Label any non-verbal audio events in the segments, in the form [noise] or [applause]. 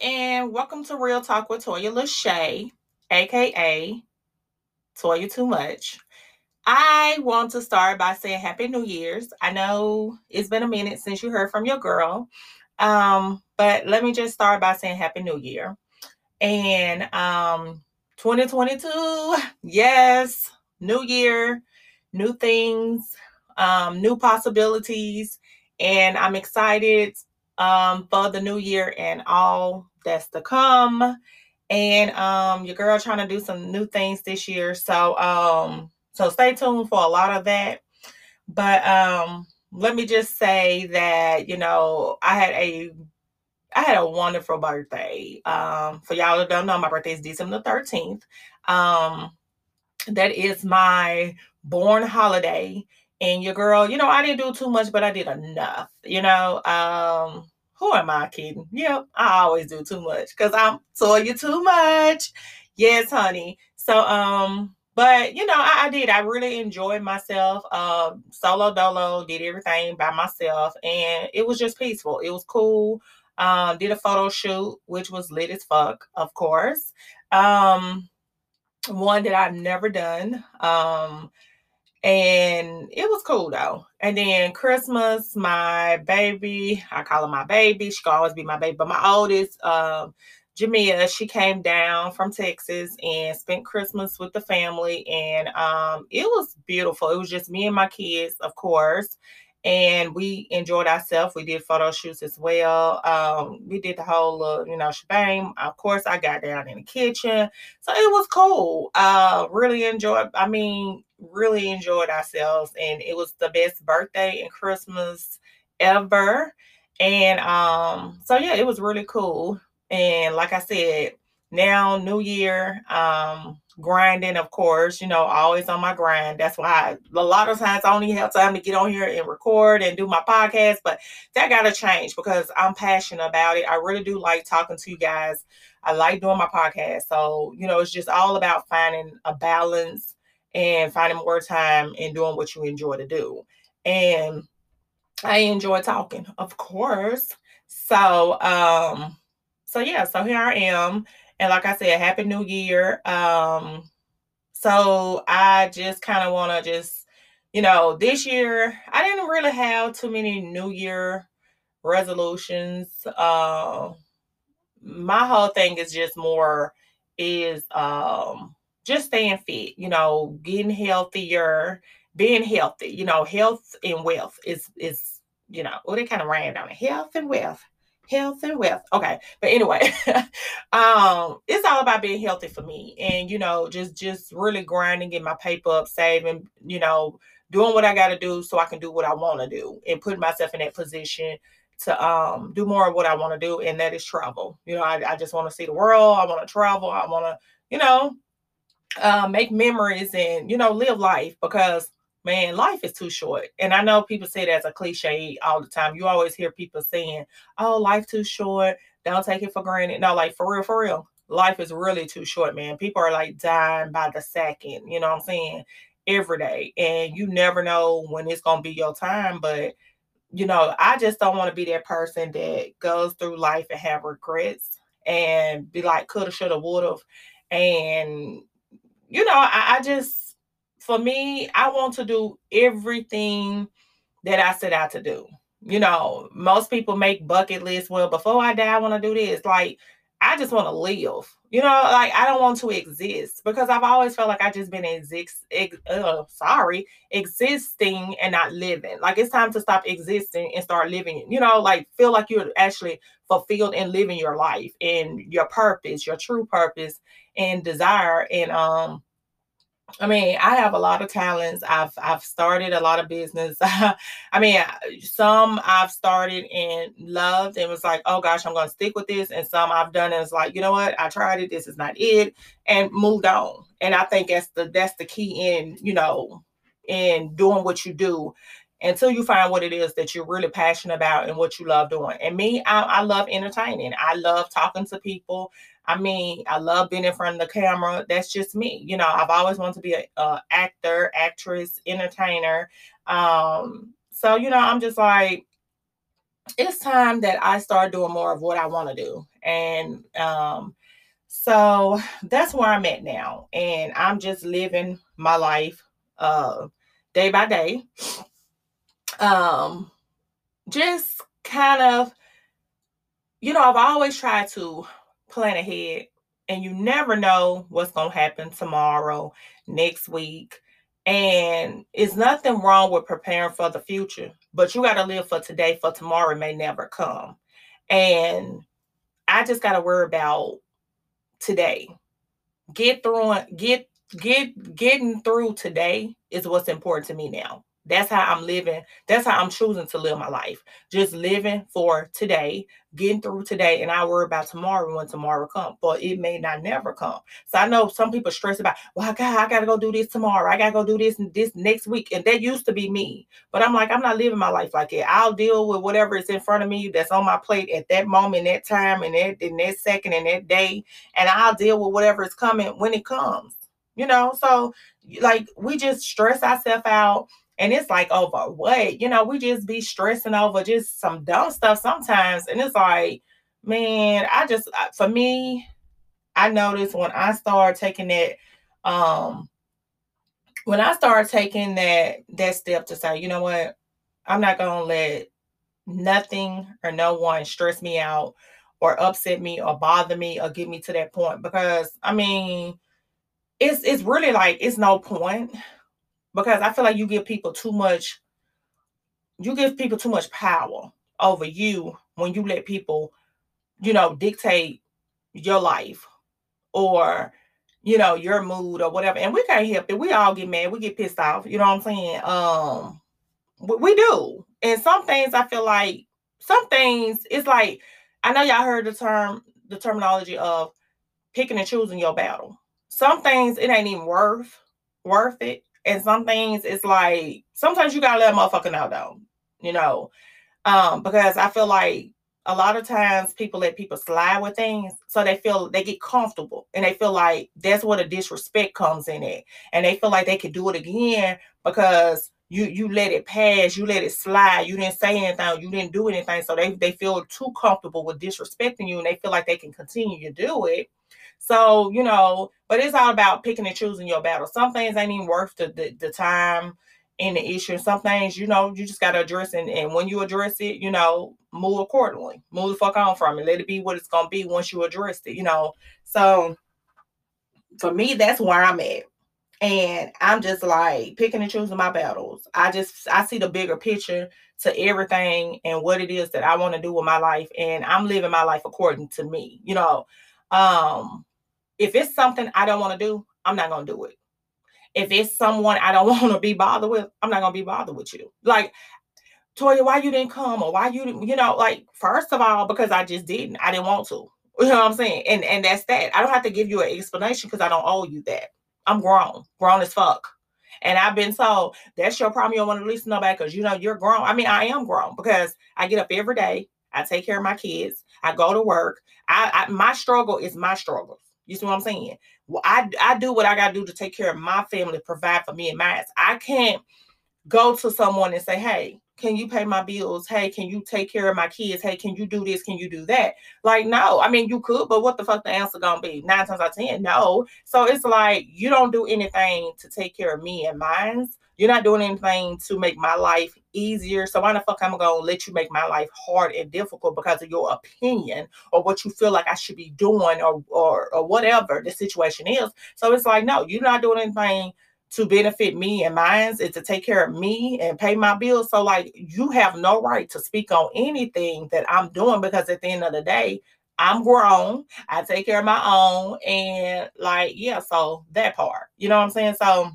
and welcome to Real Talk with Toya Lashay, aka Toya Too Much. I want to start by saying Happy New Year's. I know it's been a minute since you heard from your girl, um, but let me just start by saying Happy New Year. And um, 2022, yes, new year, new things, um, new possibilities, and I'm excited um, for the new year and all that's to come. And um, your girl trying to do some new things this year. So um, so stay tuned for a lot of that. But um, let me just say that you know I had a I had a wonderful birthday. Um, for y'all that don't know, my birthday is December the 13th. Um, that is my born holiday and your girl, you know, I didn't do too much, but I did enough. You know, um, who am I kidding? Yeah, I always do too much because I'm told you too much. Yes, honey. So, um, but you know, I, I did. I really enjoyed myself. Um, solo dolo, did everything by myself, and it was just peaceful. It was cool. Um, did a photo shoot, which was lit as fuck, of course. Um, one that I've never done. Um, and it was cool though. And then Christmas, my baby, I call her my baby. She can always be my baby, but my oldest, um, Jamia, she came down from Texas and spent Christmas with the family, and um, it was beautiful. It was just me and my kids, of course, and we enjoyed ourselves. We did photo shoots as well. Um, we did the whole, you know, shebang. Of course, I got down in the kitchen, so it was cool. Uh, really enjoyed. I mean, really enjoyed ourselves, and it was the best birthday and Christmas ever. And um, so yeah, it was really cool. And like I said, now New Year, um, grinding, of course, you know, always on my grind. That's why I, a lot of times I only have time to get on here and record and do my podcast, but that got to change because I'm passionate about it. I really do like talking to you guys. I like doing my podcast. So, you know, it's just all about finding a balance and finding more time and doing what you enjoy to do. And I enjoy talking, of course. So, um, so yeah, so here I am and like I said, Happy New Year. Um, so I just kind of want to just, you know, this year I didn't really have too many New Year resolutions. Uh, my whole thing is just more is um just staying fit, you know, getting healthier, being healthy, you know, health and wealth is is, you know, oh, they kind of ran down it. Health and wealth health and wealth. Okay. But anyway, [laughs] um, it's all about being healthy for me. And, you know, just just really grinding, getting my paper up, saving, you know, doing what I gotta do so I can do what I want to do and putting myself in that position to um do more of what I want to do, and that is travel. You know, I, I just want to see the world, I want to travel, I want to, you know, uh, make memories and you know, live life because man, life is too short. And I know people say that as a cliche all the time. You always hear people saying, oh, life too short. Don't take it for granted. No, like for real, for real. Life is really too short, man. People are like dying by the second, you know what I'm saying? Every day. And you never know when it's going to be your time. But, you know, I just don't want to be that person that goes through life and have regrets and be like, coulda, shoulda, woulda. And, you know, I, I just, for me, I want to do everything that I set out to do. You know, most people make bucket lists. Well, before I die, I want to do this. Like, I just want to live. You know, like I don't want to exist because I've always felt like I just been exist. Ex, uh, sorry, existing and not living. Like it's time to stop existing and start living. You know, like feel like you're actually fulfilled and living your life and your purpose, your true purpose and desire. And um, I mean, I have a lot of talents. I've I've started a lot of business. [laughs] I mean, some I've started and loved and was like, oh gosh, I'm to stick with this. And some I've done and it's like, you know what, I tried it. This is not it, and moved on. And I think that's the that's the key in you know in doing what you do until you find what it is that you're really passionate about and what you love doing. And me, I, I love entertaining. I love talking to people. I mean, I love being in front of the camera. That's just me. You know, I've always wanted to be a, actor, actress, entertainer. Um, so you know, I'm just like, it's time that I start doing more of what I want to do. And um, so that's where I'm at now. And I'm just living my life uh, day by day. Um, just kind of, you know, I've always tried to plan ahead, and you never know what's going to happen tomorrow, next week. And it's nothing wrong with preparing for the future, but you got to live for today, for tomorrow may never come. And I just got to worry about today. Get through get get getting through today is what's important to me now. That's how I'm living. That's how I'm choosing to live my life. Just living for today, getting through today, and I worry about tomorrow when tomorrow comes. But it may not never come. So I know some people stress about, well, God, I gotta go do this tomorrow. I gotta go do this this next week. And that used to be me. But I'm like, I'm not living my life like that. I'll deal with whatever is in front of me that's on my plate at that moment, that time, and that in that second and that day. And I'll deal with whatever is coming when it comes. You know, so like we just stress ourselves out and it's like over what? You know we just be stressing over just some dumb stuff sometimes. And it's like man i just for me i noticed when i started taking that um when i started taking that that step to say you know what? I'm not gonna let nothing or no one stress me out or upset me or bother me or get me to that point. Because i mean it's it's really like it's no point because I feel like you give people too much you give people too much power over you when you let people you know dictate your life or you know your mood or whatever. And we can't help it. We all get mad. We get pissed off. You know what i'm saying? Um we do. And some things i feel like some things it's like i know y'all heard the term the terminology of picking and choosing your battle. Some things it ain't even worth worth it and some things it's like sometimes you gotta let a motherfucker know though, you know. Um, because I feel like a lot of times people let people slide with things so they feel they get comfortable and they feel like that's where the disrespect comes in it. And they feel like they could do it again because you you let it pass, you let it slide, you didn't say anything, you didn't do anything. So they, they feel too comfortable with disrespecting you and they feel like they can continue to do it. So, you know, but it's all about picking and choosing your battle. Some things ain't even worth the, the, the time and the issue. Some things, you know, you just got to address it. And when you address it, you know, move accordingly. Move the fuck on from it. Let it be what it's going to be once you address it, you know. So for me, that's where I'm at. And I'm just like picking and choosing my battles. I just, I see the bigger picture to everything and what it is that I want to do with my life. And I'm living my life according to me, you know. Um, if it's something I don't want to do, I'm not gonna do it. If it's someone I don't [laughs] want to be bothered with, I'm not gonna be bothered with you. Like, Toya, why you didn't come or why you you know, like first of all, because I just didn't. I didn't want to. [laughs] You know what I'm saying? And and that's that. I don't have to give you an explanation because I don't owe you that. I'm grown, grown as fuck. And I've been told that's your problem. You don't want to listen to nobody because you know you're grown. I mean, I am grown because I get up every day. I take care of my kids. I go to work. I, I my struggle is my struggle. You see what I'm saying? Well, I I do what I gotta do to take care of my family, provide for me and mine. I can't go to someone and say, hey, can you pay my bills? Hey, can you take care of my kids? Hey, can you do this? Can you do that? Like, no, I mean, you could, but what the fuck the answer gonna be? Nine times out of ten, no. So it's like you don't do anything to take care of me and mine. You're not doing anything to make my life easier. So why the fuck I'm gonna let you make my life hard and difficult because of your opinion or what you feel like I should be doing or or, or whatever the situation is. So it's like, no, you're not doing anything to benefit me and mine and to take care of me and pay my bills. So like you have no right to speak on anything that I'm doing because at the end of the day, I'm grown. I take care of my own. And like, yeah, so that part. You know what I'm saying? So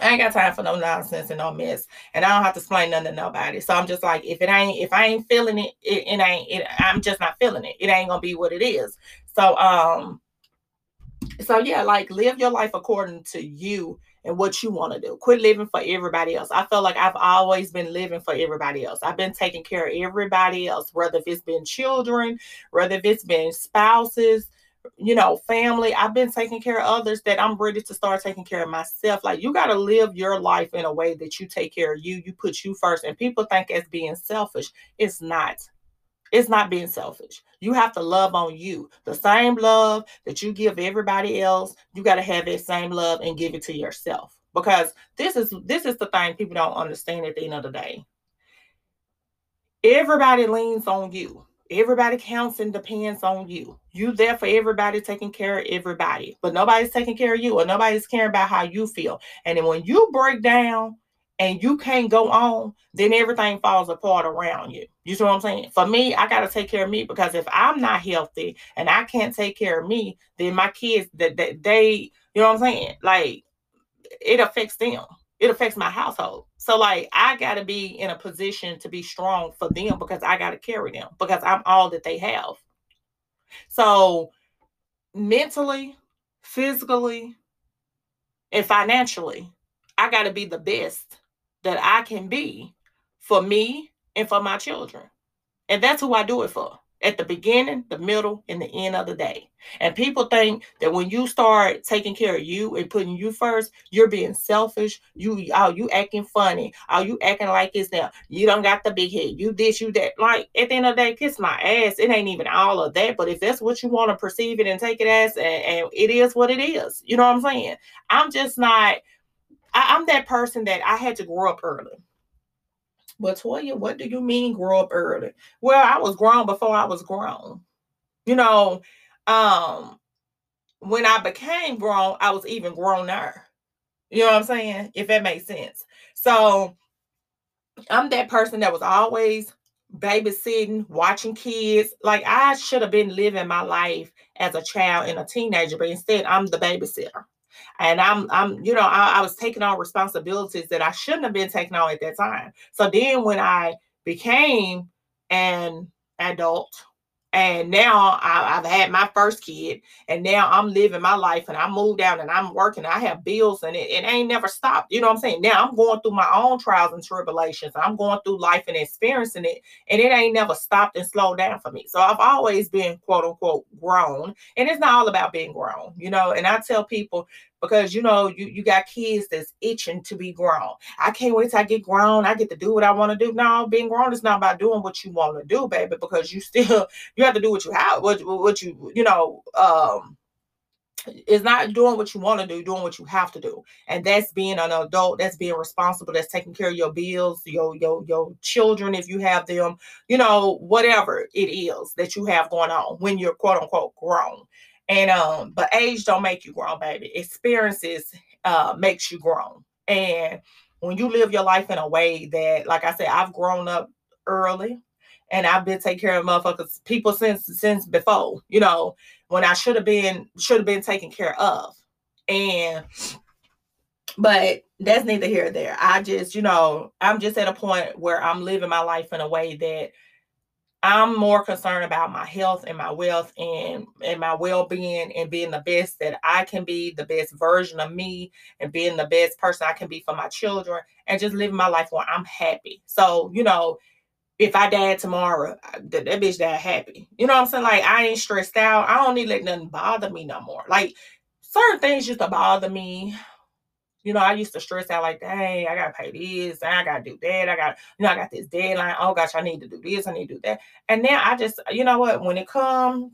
I ain't got time for no nonsense and no mess, and I don't have to explain nothing to nobody. So I'm just like, if it ain't, if I ain't feeling it, it, it ain't. It, I'm just not feeling it. It ain't gonna be what it is. So um, so yeah, like live your life according to you and what you want to do. Quit living for everybody else. I feel like I've always been living for everybody else. I've been taking care of everybody else, whether if it's been children, whether if it's been spouses, you know, family. I've been taking care of others that I'm ready to start taking care of myself. Like you got to live your life in a way that you take care of you, you put you first. And people think as being selfish. It's not. It's not being selfish. You have to love on you. The same love that you give everybody else, you got to have that same love and give it to yourself. Because this is this is the thing people don't understand at the end of the day. Everybody leans on you. Everybody counts and depends on you. You there for everybody, taking care of everybody, but nobody's taking care of you or nobody's caring about how you feel. And then when you break down and you can't go on, then everything falls apart around you. You see what I'm saying? For me, I got to take care of me because if I'm not healthy and I can't take care of me, then my kids that they, they, you know what I'm saying? Like it affects them it affects my household. So like I got to be in a position to be strong for them because I got to carry them because I'm all that they have. So mentally, physically, and financially, I got to be the best that I can be for me and for my children. And that's who I do it for at the beginning, the middle, and the end of the day. And people think that when you start taking care of you and putting you first, you're being selfish. You oh, you acting funny. Oh, you acting like it's now. You don't got the big head. You this, you that. Like at the end of the day, kiss my ass. It ain't even all of that. But if that's what you want to perceive it and take it as, and, and it is what it is. You know what I'm saying? I'm just not. I, I'm that person that I had to grow up early. But Toya, what do you mean grow up early? Well, I was grown before I was grown. You know, um, when I became grown, I was even growner. You know what I'm saying? If that makes sense. So I'm that person that was always babysitting, watching kids. Like I should have been living my life as a child and a teenager, but instead I'm the babysitter and I'm I'm you know I, I, was taking on responsibilities that I shouldn't have been taking on at that time. So then when I became an adult and now I, have had my first kid, and now I'm living my life, and I moved out, and I'm working. I have bills, and it, it ain't never stopped. You know what I'm saying? Now I'm going through my own trials and tribulations. I'm going through life and experiencing it, and it ain't never stopped and slowed down for me. So I've always been quote unquote grown, and it's not all about being grown, you know. And I tell people because you know you you got kids that's itching to be grown. I can't wait till I get grown. I get to do what I want to do. No, being grown is not about doing what you want to do, baby, because you still [laughs] you have to do what you have what what you you know um it's not doing what you want to do, doing what you have to do. And that's being an adult, that's being responsible, that's taking care of your bills, your your your children if you have them, you know, whatever it is that you have going on when you're quote unquote grown. And um, but age don't make you grown, baby. Experiences uh makes you grown. And when you live your life in a way that, like I said, I've grown up early and I've been taking care of motherfuckers, people since since before, you know, when I should have been should have been taken care of. And but that's neither here or there. I just, you know, I'm just at a point where I'm living my life in a way that I'm more concerned about my health and my wealth and, and my well-being and being the best that I can be, the best version of me, and being the best person I can be for my children, and just living my life where I'm happy. So, you know, if I died tomorrow, that, that bitch died happy. You know what I'm saying? Like I ain't stressed out. I don't need to let nothing bother me no more. Like certain things used to bother me you know, I used to stress out like, hey, I gotta pay this, I gotta do that, I got, you know, I got this deadline. Oh gosh, I need to do this, I need to do that. And now I just, you know what, when it comes,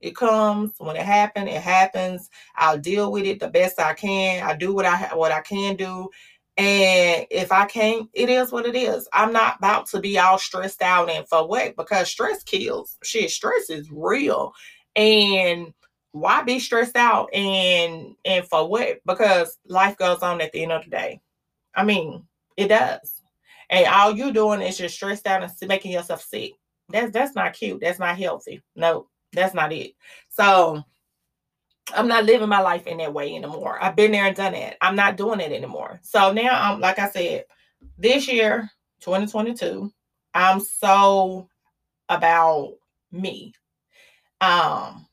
it comes. When it happens, it happens. I'll deal with it the best I can. I do what I what I can do. And if I can't, it is what it is. I'm not about to be all stressed out and for what? Because stress kills. Shit, stress is real. And why be stressed out and and for what? Because life goes on at the end of the day. I mean, it does. And all you're doing is just stressed out and making yourself sick. That's that's not cute. That's not healthy. No, that's not it. So I'm not living my life in that way anymore. I've been there and done it. I'm not doing it anymore. So now I'm like I said, this year, 2022, I'm so about me. Um,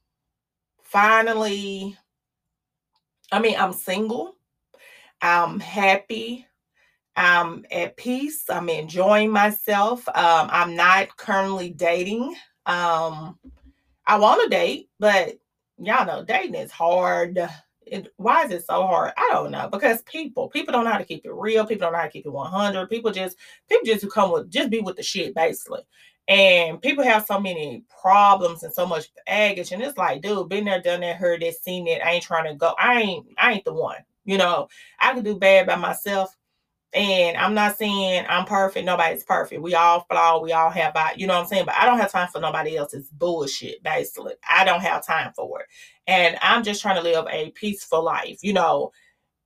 finally, I mean, I'm single. I'm happy. I'm at peace. I'm enjoying myself. Um, I'm not currently dating. Um, I want to date, but y'all know dating is hard. It, why is it so hard? I don't know. Because people, people don't know how to keep it real. People don't know how to keep it 100. People just, people just to come with, just be with the shit, basically. And people have so many problems and so much baggage. And it's like, dude, been there, done that, heard it, seen it. I ain't trying to go. I ain't, I ain't the one. You know, I can do bad by myself. And I'm not saying I'm perfect. Nobody's perfect. We all flaw. We all have, you know what I'm saying? But I don't have time for nobody else's bullshit, basically. I don't have time for it. And I'm just trying to live a peaceful life. You know,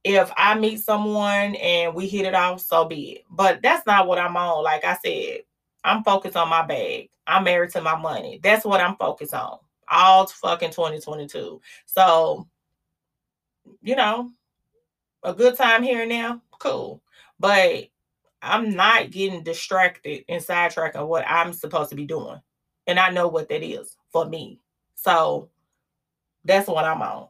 if I meet someone and we hit it off, so be it. But that's not what I'm on. Like I said, I'm focused on my bag. I'm married to my money. That's what I'm focused on. All fucking 2022. So, you know, a good time here and now, cool. But I'm not getting distracted and sidetracked on what I'm supposed to be doing. And I know what that is for me. So that's what I'm on.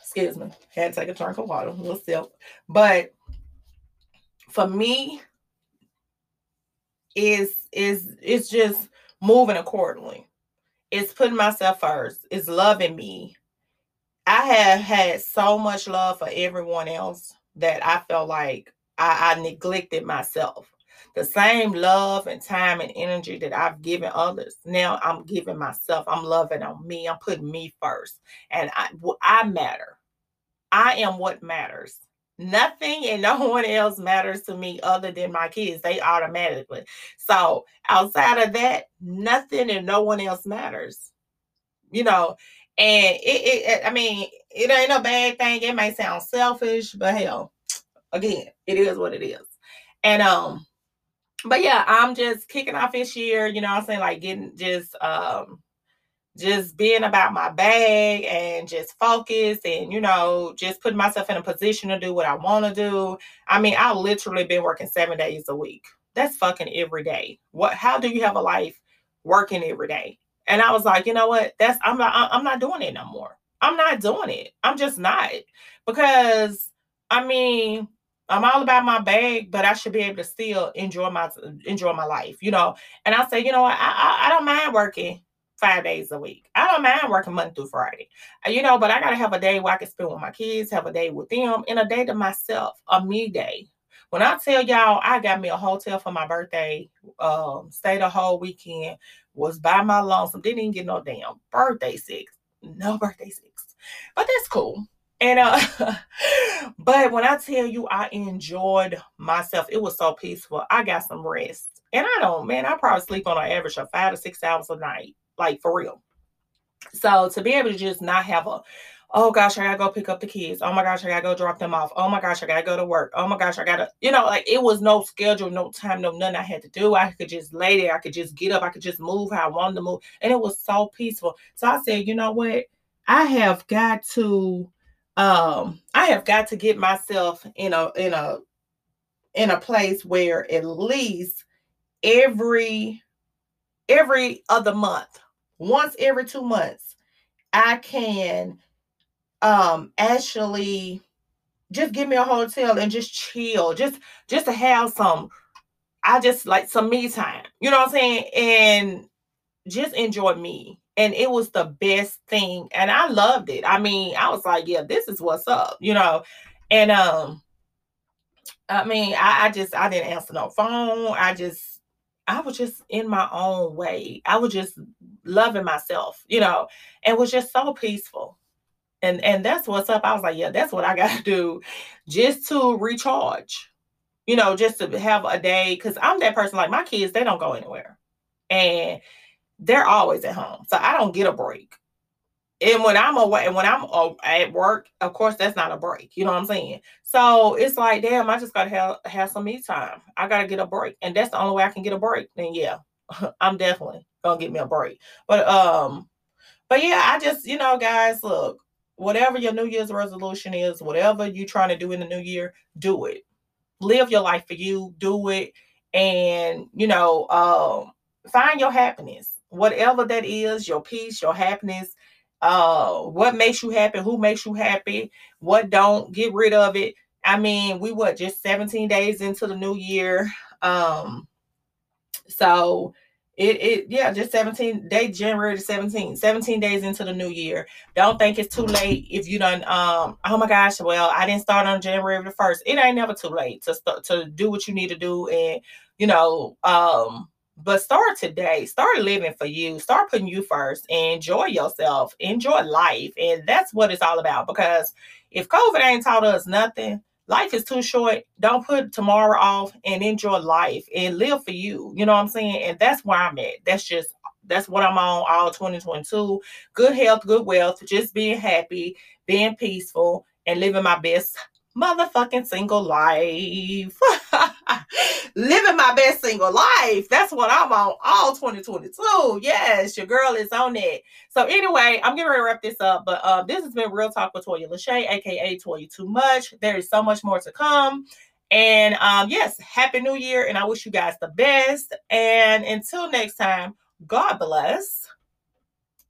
Excuse me. Had to take a drink of water, a little sip. But for me, is is it's just moving accordingly. It's putting myself first. It's loving me. I have had so much love for everyone else that I felt like I, I neglected myself. The same love and time and energy that I've given others, now I'm giving myself. I'm loving on me. I'm putting me first, and I, I matter. I am what matters. Nothing and no [laughs] one else matters to me other than my kids. They automatically. So outside of that, nothing and no one else matters. You know, and it, it I mean, it ain't a bad thing. It may sound selfish, but hell, again, it is what it is. And um, but yeah, I'm just kicking off this year, you know I'm saying? Like getting just um just being about my bag and just focus and you know just putting myself in a position to do what I want to do. I mean, I've literally been working 7 days a week. That's fucking every day. What how do you have a life working every day? And I was like, you know what? That's I'm not I'm not doing it no more. I'm not doing it. I'm just not. Because I mean, I'm all about my bag, but I should be able to still enjoy my enjoy my life, you know. And I say, you know what, I, I, I don't mind working five days a week. I don't mind working Monday through Friday, uh, you know. But I gotta have a day where I can spend with my kids, have a day with them, and a day to myself, a me day. When I tell y'all, I got me a hotel for my birthday, um, stayed a whole weekend, was by my lonesome, didn't even get no damn birthday six, no [laughs] birthday six, but that's cool. And uh, [laughs] but when I tell you I enjoyed myself, it was so peaceful. I got some rest. And I don't, man, I probably sleep on an average of five to six hours a night, like for real. So to be able to just not have a, oh gosh, I gotta go pick up the kids. Oh my gosh, I gotta go drop them off. Oh my gosh, I gotta go to work. Oh my gosh, I gotta, you know, like it was no schedule, no time, no nothing I had to do. I could just lay there. I could just get up. I could just move how I wanted to move. And it was so peaceful. So I said, you know what? I have got to um i have got to get myself in a in a in a place where at least every every other month once every two months i can um actually just give me a hotel and just chill just just to have some i just like some me time you know what i'm saying? And just enjoy me. And it was the best thing and i loved it. I mean i was like yeah this is what's up you know? And um i mean i, I just i didn't answer no phone. I just i was just in my own way. I was just loving myself you know and was just so peaceful and and that's what's up i was like yeah that's what i [laughs] gotta do just to recharge you know just to have a day because i'm that person like my kids they don't go anywhere and they're always at home. So I don't get a break. And when I'm away, and when I'm at work, of course, that's not a break. You know what I'm saying? So it's like, damn, I just gotta have have some me time. I gotta get a break, and that's the only way I can get a break. Then yeah, [laughs] I'm definitely gonna get me a break. But um, but yeah, I just you know, guys, look, whatever your New Year's resolution is, whatever you're trying to do in the new year, do it. Live your life for you. Do it, and you know, um, find your happiness whatever that is, your peace, your happiness, uh, what makes you happy, who makes you happy, what don't, get rid of it. I mean, we what just 17 days into the new year. Um, so it, it yeah, just 17 day January the 17th, 17 days into the new year. Don't think it's too late if you done um oh my gosh, well, I didn't start on January the first. It ain't never too late to start to do what you need to do and you know um but start today. Start living for you. Start putting you first. Enjoy yourself. Enjoy life. And that's what it's all about. Because if COVID ain't taught us nothing, life is too short. Don't put tomorrow off and enjoy life and live for you. You know what I'm saying? And that's where I'm at. That's just that's what I'm on all 2022. Good health, good wealth, just being happy, being peaceful, and living my best motherfucking single life. [laughs] Living my best single life. That's what I'm on all 2022. Yes, your girl is on it. So anyway, I'm getting ready to wrap this up. But uh, this has been Real Talk with Toya Lashay, aka Toya Too Much. There is so much more to come. And um, yes, happy new year. And I wish you guys the best. And until next time, God bless.